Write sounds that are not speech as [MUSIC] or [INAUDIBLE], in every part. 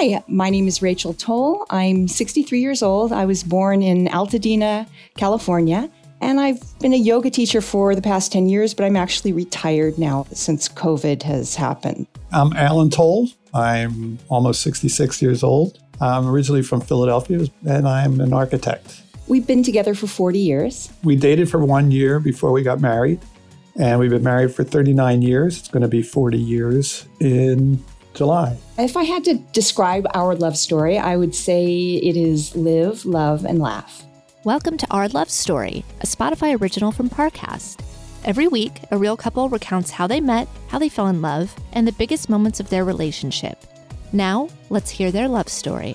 Hi, my name is Rachel Toll. I'm 63 years old. I was born in Altadena, California, and I've been a yoga teacher for the past 10 years, but I'm actually retired now since COVID has happened. I'm Alan Toll. I'm almost 66 years old. I'm originally from Philadelphia, and I'm an architect. We've been together for 40 years. We dated for one year before we got married, and we've been married for 39 years. It's going to be 40 years in July. If I had to describe our love story, I would say it is live, love, and laugh. Welcome to Our Love Story, a Spotify original from Parcast. Every week, a real couple recounts how they met, how they fell in love, and the biggest moments of their relationship. Now, let's hear their love story.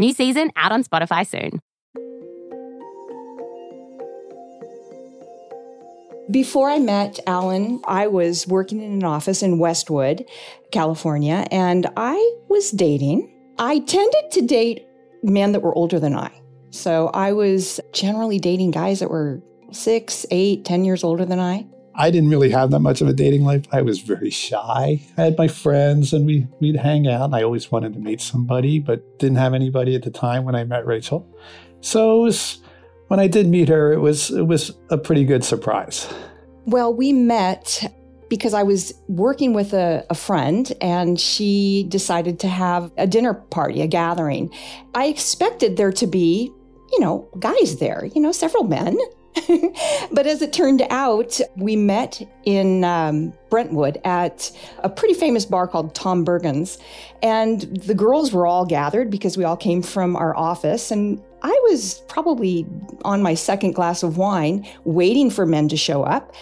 New season out on Spotify soon. Before I met Alan, I was working in an office in Westwood, California, and I was dating. I tended to date men that were older than I. So I was generally dating guys that were six, eight, ten years older than I. I didn't really have that much of a dating life. I was very shy. I had my friends and we, we'd hang out. And I always wanted to meet somebody, but didn't have anybody at the time when I met Rachel. So was, when I did meet her, it was, it was a pretty good surprise. Well, we met because I was working with a, a, friend and she decided to have a dinner party, a gathering. I expected there to be, you know, guys there, you know, several men. [LAUGHS] but as it turned out, we met in um, Brentwood at a pretty famous bar called Tom Bergin's. And the girls were all gathered because we all came from our office. And I was probably on my second glass of wine, waiting for men to show up.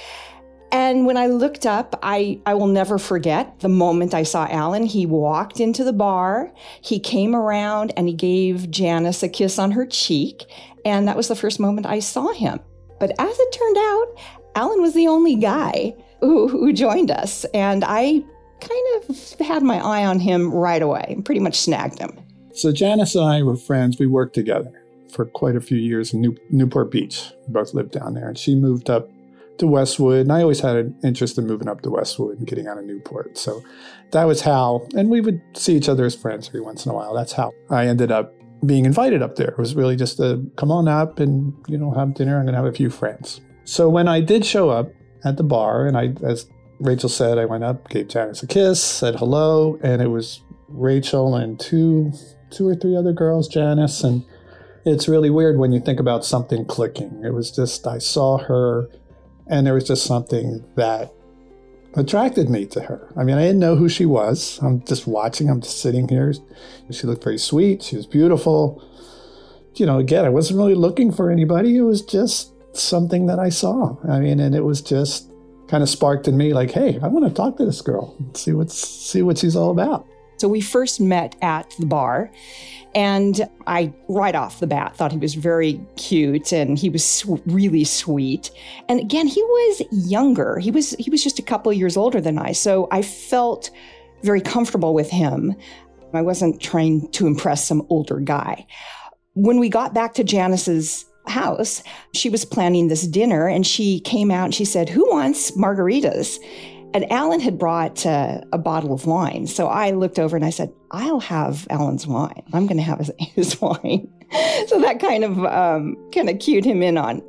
And when I looked up, I, I will never forget the moment I saw Alan. He walked into the bar, he came around, and he gave Janice a kiss on her cheek. And that was the first moment I saw him. But as it turned out, Alan was the only guy who, who joined us. And I kind of had my eye on him right away and pretty much snagged him. So Janice and I were friends. We worked together for quite a few years in New- Newport Beach. We both lived down there. And she moved up to Westwood. And I always had an interest in moving up to Westwood and getting out of Newport. So that was how, and we would see each other as friends every once in a while. That's how I ended up being invited up there. It was really just to come on up and, you know, have dinner I'm gonna have a few friends. So when I did show up at the bar, and I, as Rachel said, I went up, gave Janice a kiss, said hello, and it was Rachel and two, two or three other girls, Janice, and it's really weird when you think about something clicking. It was just I saw her, and there was just something that attracted me to her. I mean, I didn't know who she was. I'm just watching, I'm just sitting here. She looked very sweet, she was beautiful. You know, again, I wasn't really looking for anybody. It was just something that I saw. I mean, and it was just kind of sparked in me like, hey, I want to talk to this girl, see what's see what she's all about. So we first met at the bar and I, right off the bat, thought he was very cute and he was sw- really sweet. And again, he was younger. He was he was just a couple years older than I, so I felt very comfortable with him. I wasn't trying to impress some older guy. When we got back to Janice's house, she was planning this dinner and she came out and she said, "Who wants margaritas?" And Alan had brought uh, a bottle of wine. So I looked over and I said, I'll have Alan's wine. I'm going to have his, [LAUGHS] his, wine. so that kind of um, kind of cued him in on.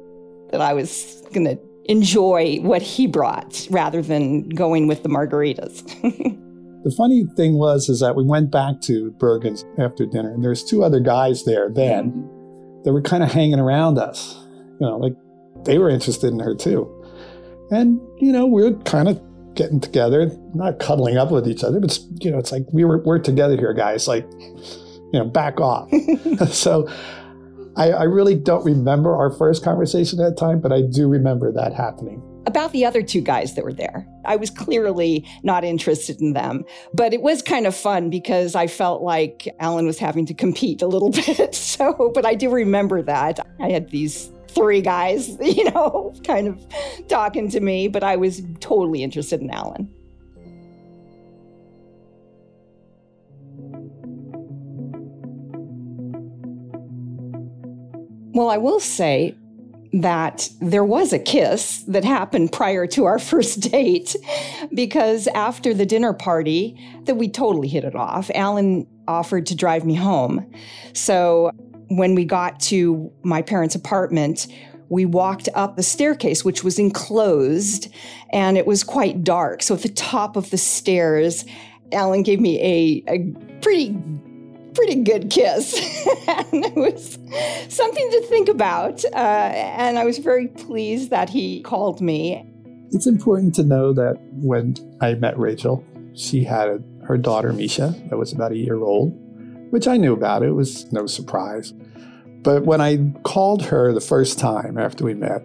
that I was going to enjoy what he brought rather than going with the margaritas. [LAUGHS] the funny thing was is that we went back to Bergin's after dinner, and there's two other guys there then mm-hmm. that were kind of hanging around us. You know, like they were interested in her too. And, you know, we are kind of getting together, not cuddling up with each other, but, you know, it's like we were, we're together here, guys. Like, you know, back off. [LAUGHS] [LAUGHS] so I, I really don't remember our first conversation at that time, but I do remember that happening about the other two guys that were there. I was clearly not interested in them, but it was kind of fun because I felt like Alan was having to compete a little [LAUGHS] bit. So, but I do remember that. I had these three guys, [LAUGHS] you know, kind of talking to me, but I was totally interested in Alan. Well, I will say that there was a kiss that happened prior to our [LAUGHS] first date because after the dinner party that we totally hit it off alan offered to drive me home so when we got to my parents' apartment, we walked up the staircase, which was enclosed, and it was quite dark. So at the top of the stairs, Alan gave me a, a pretty pretty good kiss. [LAUGHS] and it was something to think about. Uh, and I was very pleased that he called me. It's important to know that when I met Rachel, she had her daughter, Misha, that was about a year old which I knew about. It was no surprise. But when I called her the first time after we met,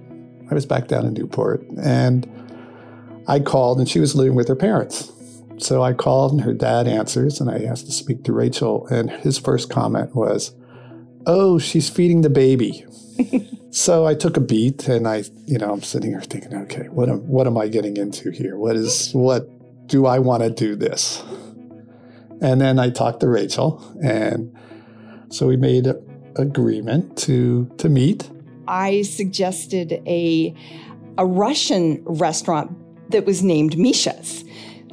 I was back down in Newport and I called and she was living with her parents. So I called and her dad answers and I asked to speak to Rachel. And his first comment was, Oh, she's feeding the baby. [LAUGHS] so I took a beat and I, you know, I'm sitting here thinking, okay, what am, what am I getting into here? What is, what do I want to do this? And then I talked to Rachel, and so we made an agreement to to meet. I suggested a a Russian restaurant that was named Misha's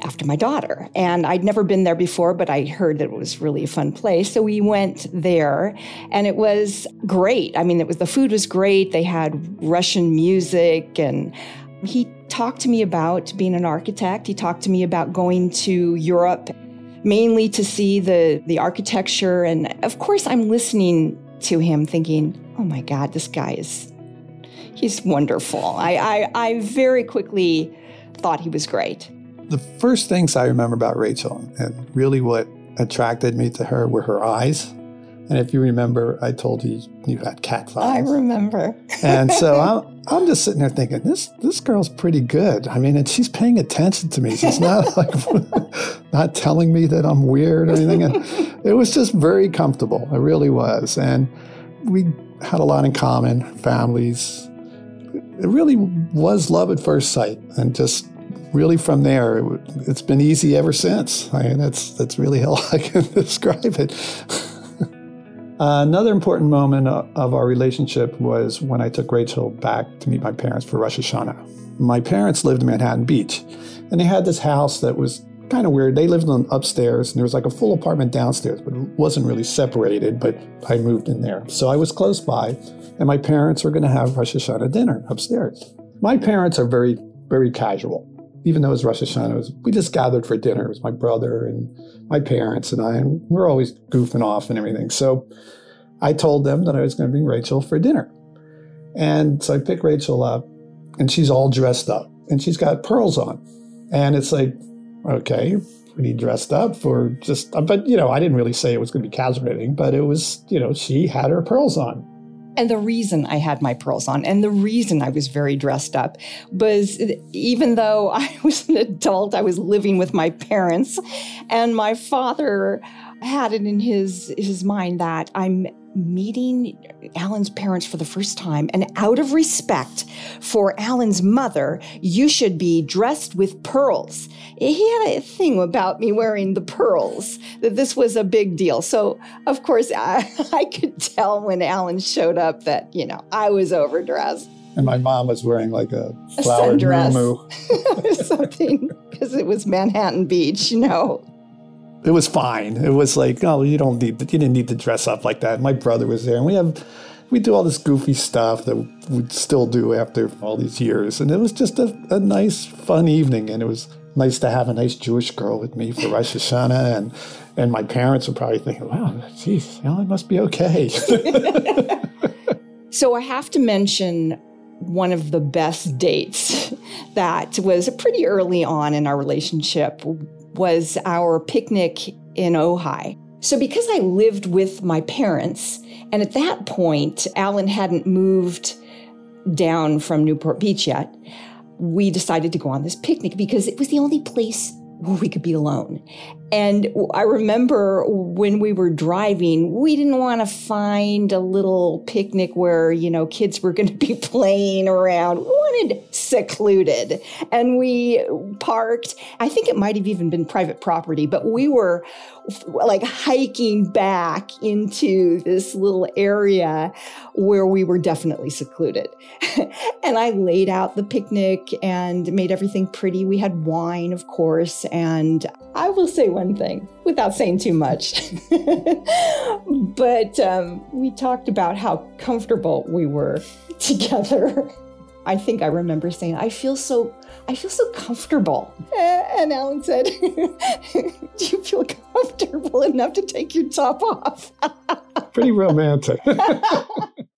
after my daughter. And I'd never been there before, but I heard that it was really a fun place. So we went there and it was great. I mean, it was the food was great. They had Russian music and he talked to me about being an architect. He talked to me about going to Europe mainly to see the, the architecture. And of course, I'm listening to him thinking, oh my God, this guy is, he's wonderful. I, I, I very quickly thought he was great. The first things I remember about Rachel and really what attracted me to her were her eyes. And if you remember, I told you you had cat's eyes. I remember. and so [LAUGHS] I'm, I'm just sitting there thinking, this this girl's pretty good. I mean, and she's paying attention to me. She's not [LAUGHS] like not telling me that I'm weird or anything. And it was just very comfortable. It really was. And we had a lot in common, families. It really was love at first sight. And just really from there, it, has been easy ever since. I mean, that's, that's really [LAUGHS] how I can describe it. Another important moment of our relationship was when I took Rachel back to meet my parents for Rosh Hashanah. My parents lived in Manhattan Beach, and they had this house that was kind of weird. They lived on upstairs, and there was like a full apartment downstairs, but it wasn't really separated. But I moved in there, so I was close by, and my parents were going to have Rosh Hashanah dinner upstairs. My parents are very, very casual. Even though it was Rosh Hashanah, was, we just gathered for dinner. It was my brother and my parents and I, and we we're always goofing off and everything. So I told them that I was going to bring Rachel for dinner. And so I pick Rachel up, and she's all dressed up, and she's got pearls on. And it's like, okay, pretty dressed up for just, but you know, I didn't really say it was going to be casual but it was, you know, she had her pearls on. And the reason I had my pearls on and the reason I was very dressed up was even though [LAUGHS] I was an adult, I was living with my parents, and my father had it in his his mind that I'm meeting Alan's parents for the first time, and out of respect for Alan's mother, you should be dressed with pearls. He had a thing about me wearing the pearls, that this was a big deal. So, of course, [LAUGHS] I, I could tell when Alan showed up that, you know, I was overdressed. And my mom was wearing like a flowered a [LAUGHS] something, because it was Manhattan Beach, you know it was fine. It was like, oh, you don't need, you didn't need to dress up like that. My brother was there, and we have, we do all this goofy stuff that we still do after all these years. And it was just a, a nice, fun evening. And it was nice to have a nice Jewish girl with me for Rosh Hashanah. And, and my parents were probably thinking, wow, geez, Alan must be okay. [LAUGHS] so I have to mention one of the best dates that was pretty early on in our relationship was our picnic in Ojai. So, because I lived with my parents, and at that point, Alan hadn't moved down from Newport Beach yet, we decided to go on this picnic because it was the only place where we could be alone. And I remember when we were driving, we didn't want to find a little picnic where, you know, kids were going to be [LAUGHS] playing around. We wanted secluded. And we parked, I think it might have even been private property, but we were like hiking back into this little area where we were definitely secluded. [LAUGHS] and I laid out the picnic and made everything pretty. We had wine, of course, and I will say one thing without saying too much. [LAUGHS] but um, we talked about how comfortable we were [LAUGHS] together. I think I remember saying, I feel so I feel so comfortable. Eh, and Alan said, [LAUGHS] Do you feel comfortable enough to take your top off? Pretty romantic. [LAUGHS]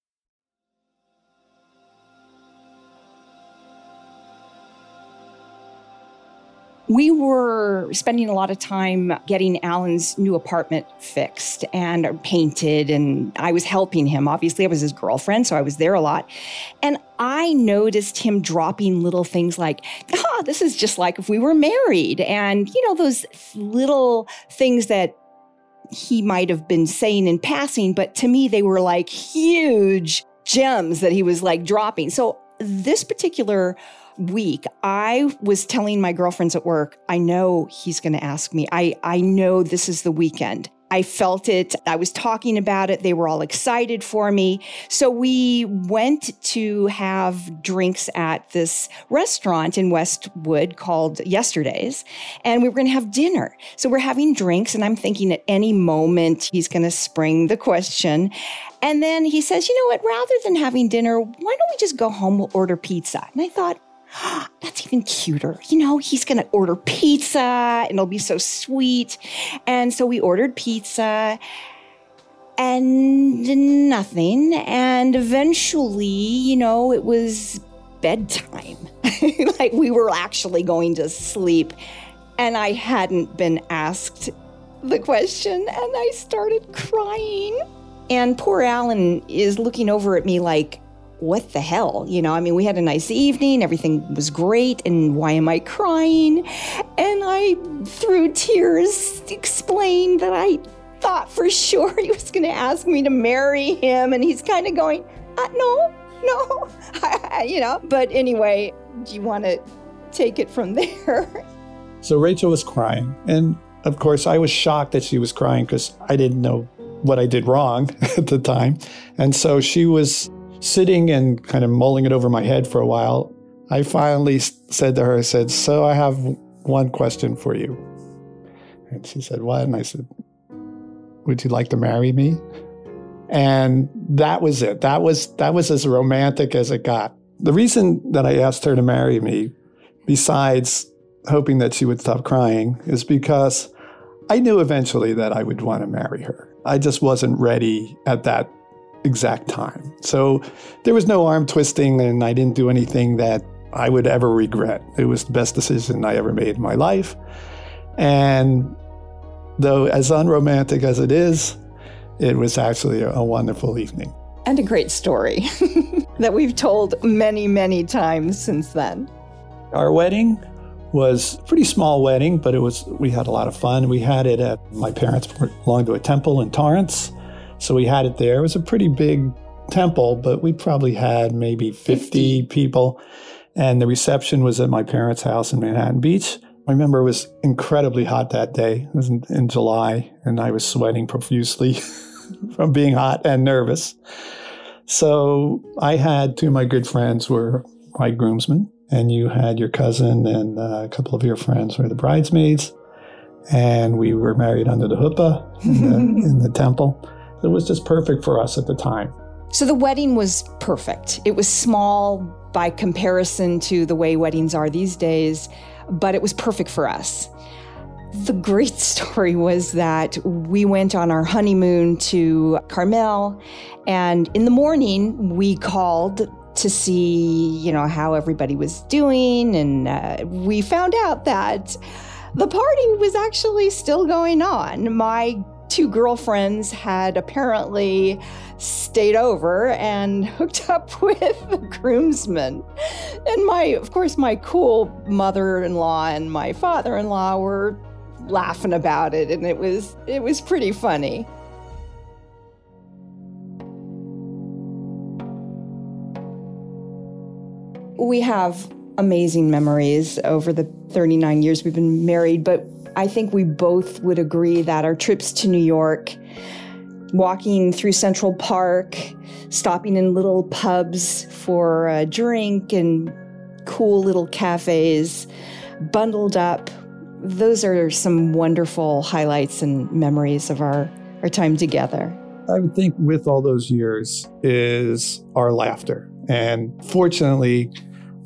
we were spending a lot of time getting Alan's new apartment fixed and painted, and I was helping him. Obviously, I was his girlfriend, so I was there a lot. And I noticed him dropping little things like, ah, this is just like if we were married. And, you know, those little things that he might have been saying in passing, but to me, they were like huge gems that he was like dropping. So this particular week, I was telling my girlfriends at work, I know he's going to ask me. I, I know this is the weekend. I felt it. I was talking about it. They were all excited for me. So we went to have drinks at this restaurant in Westwood called Yesterday's, and we were going to have dinner. So we're having drinks, and I'm thinking at any moment he's going to spring the question. And then he says, You know what? Rather than having dinner, why don't we just go home? We'll order pizza. And I thought, [GASPS] that's even cuter. You know, he's going to order pizza and it'll be so sweet. And so we ordered pizza and nothing. And eventually, you know, it was bedtime. [LAUGHS] like we were actually going to sleep. And I hadn't been asked the question, and I started crying. And poor Alan is looking over at me like, what the hell? You know, I mean, we had a nice evening, everything was great, and why am I crying? And I, through tears, explained that I thought for [LAUGHS] sure he was going to ask me to marry him, and he's kind of going, uh, no, no, [LAUGHS] you know. But anyway, do you want to take it from [LAUGHS] there? So Rachel was crying, and of course, I was shocked that she was crying because I didn't know what I did wrong at the time. And so she was sitting and kind of mulling it over my head for a while, I finally said to her, I said, So I have one question for you. And she said, What? And I said, Would you like to marry me? And that was it. That was that was as romantic as it got. The reason that I asked her to marry me, besides hoping that she would stop crying, is because I knew eventually that I would want to marry her. I just wasn't ready at that exact time. So there was no arm twisting, and I didn't do anything that I would ever regret. It was the best decision I ever made in my life. And though as unromantic as it is, it was actually a, a wonderful evening. And a great story [LAUGHS] that we've told many, many times since then. Our wedding was a pretty small wedding, but it was we had a lot of fun. We had it at my parents belonged to a temple in Torrance. So we had it there. It was a pretty big temple, but we probably had maybe 50 people. And the reception was at my parents' house in Manhattan Beach. I remember it was incredibly hot that day. It was in, in July, and I was sweating profusely [LAUGHS] from being hot and nervous. So I had two of my good friends were my groomsmen, and you had your cousin and uh, a couple of your friends were the bridesmaids. And we were married under the huppah in the, [LAUGHS] in the temple. It was just perfect for us at the time. So the wedding was perfect. It was small by comparison to the way weddings are these days, but it was perfect for us. The great [LAUGHS] story was that we went on our honeymoon to Carmel, and in the morning, we called to see, you know, how everybody was doing, and uh, we found out that the party was actually still going on. My two girlfriends had apparently stayed over and [LAUGHS] hooked up with the groomsmen. And my, of course, my cool mother in law and my father in law were laughing about it, and it was, it was pretty funny. We have amazing memories over the 39 years we've been married, but I think we both would agree that our trips to New York, walking through Central Park, stopping in little pubs for a drink and cool little cafes, bundled up, those are some wonderful highlights and memories of our, our time together. I would think with all those years is our laughter. And fortunately,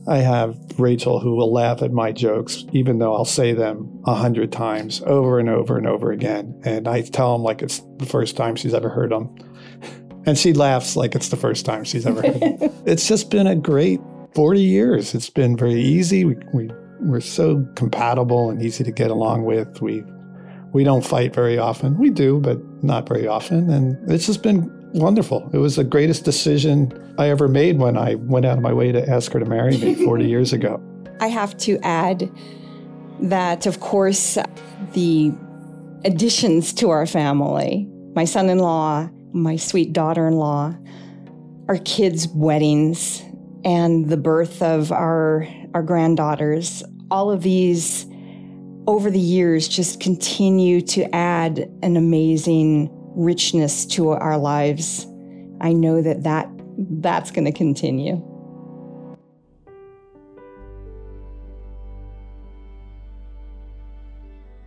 I have Rachel who will laugh at my jokes, even though I'll say them a hundred times over and over and over again. And I tell them like it's the first time she's ever heard them. [LAUGHS] And she laughs like it's the first time she's ever heard them. [LAUGHS] it's just been a great 40 years. It's been very easy. We, we, we're so compatible and easy to get along with. We, we don't fight very often. We do, but not very often. And it's just been wonderful. It was the greatest decision I ever made when I went out of my way to ask her to marry me [LAUGHS] 40 years ago. I have to add that, of course, the additions to our family my son in law, my sweet daughter in law, our kids' weddings, and the birth of our, our granddaughters all of these over the years just continue to add an amazing richness to our lives. I know that, that that's going to continue.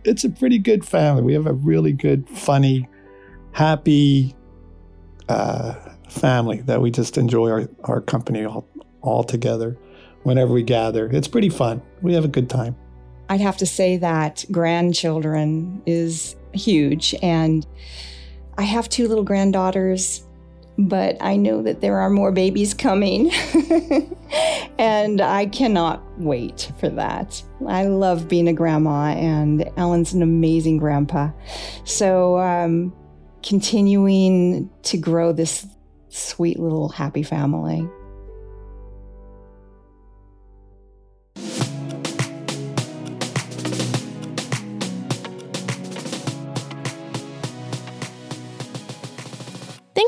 It's a pretty good family. We have a really good, funny, happy uh, family that we just enjoy our, our company all, all together whenever we gather. It's pretty fun. We have a good time. I'd have to say that grandchildren is huge. And I have two little granddaughters, but I know that there are more babies coming. [LAUGHS] and I cannot wait for that. I love being a grandma, and Alan's an amazing grandpa. So, um, continuing to grow this sweet little happy family.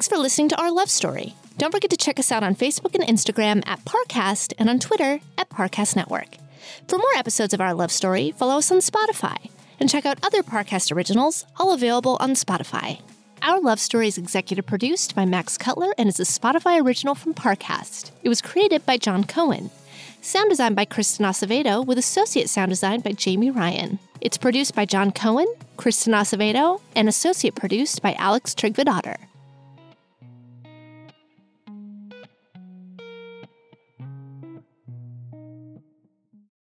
Thanks for listening to our love story. Don't forget to check us out on Facebook and Instagram at Parcast and on Twitter at Parcast Network. For more episodes of our love story, follow us on Spotify and check out other Parcast originals, all available on Spotify. Our Love Story is executive produced by Max Cutler and is a Spotify original from Parcast. It was created by John Cohen. Sound design by Kristen Acevedo with associate sound design by Jamie Ryan. It's produced by John Cohen, Kristen Acevedo, and associate produced by Alex Trigvadotter.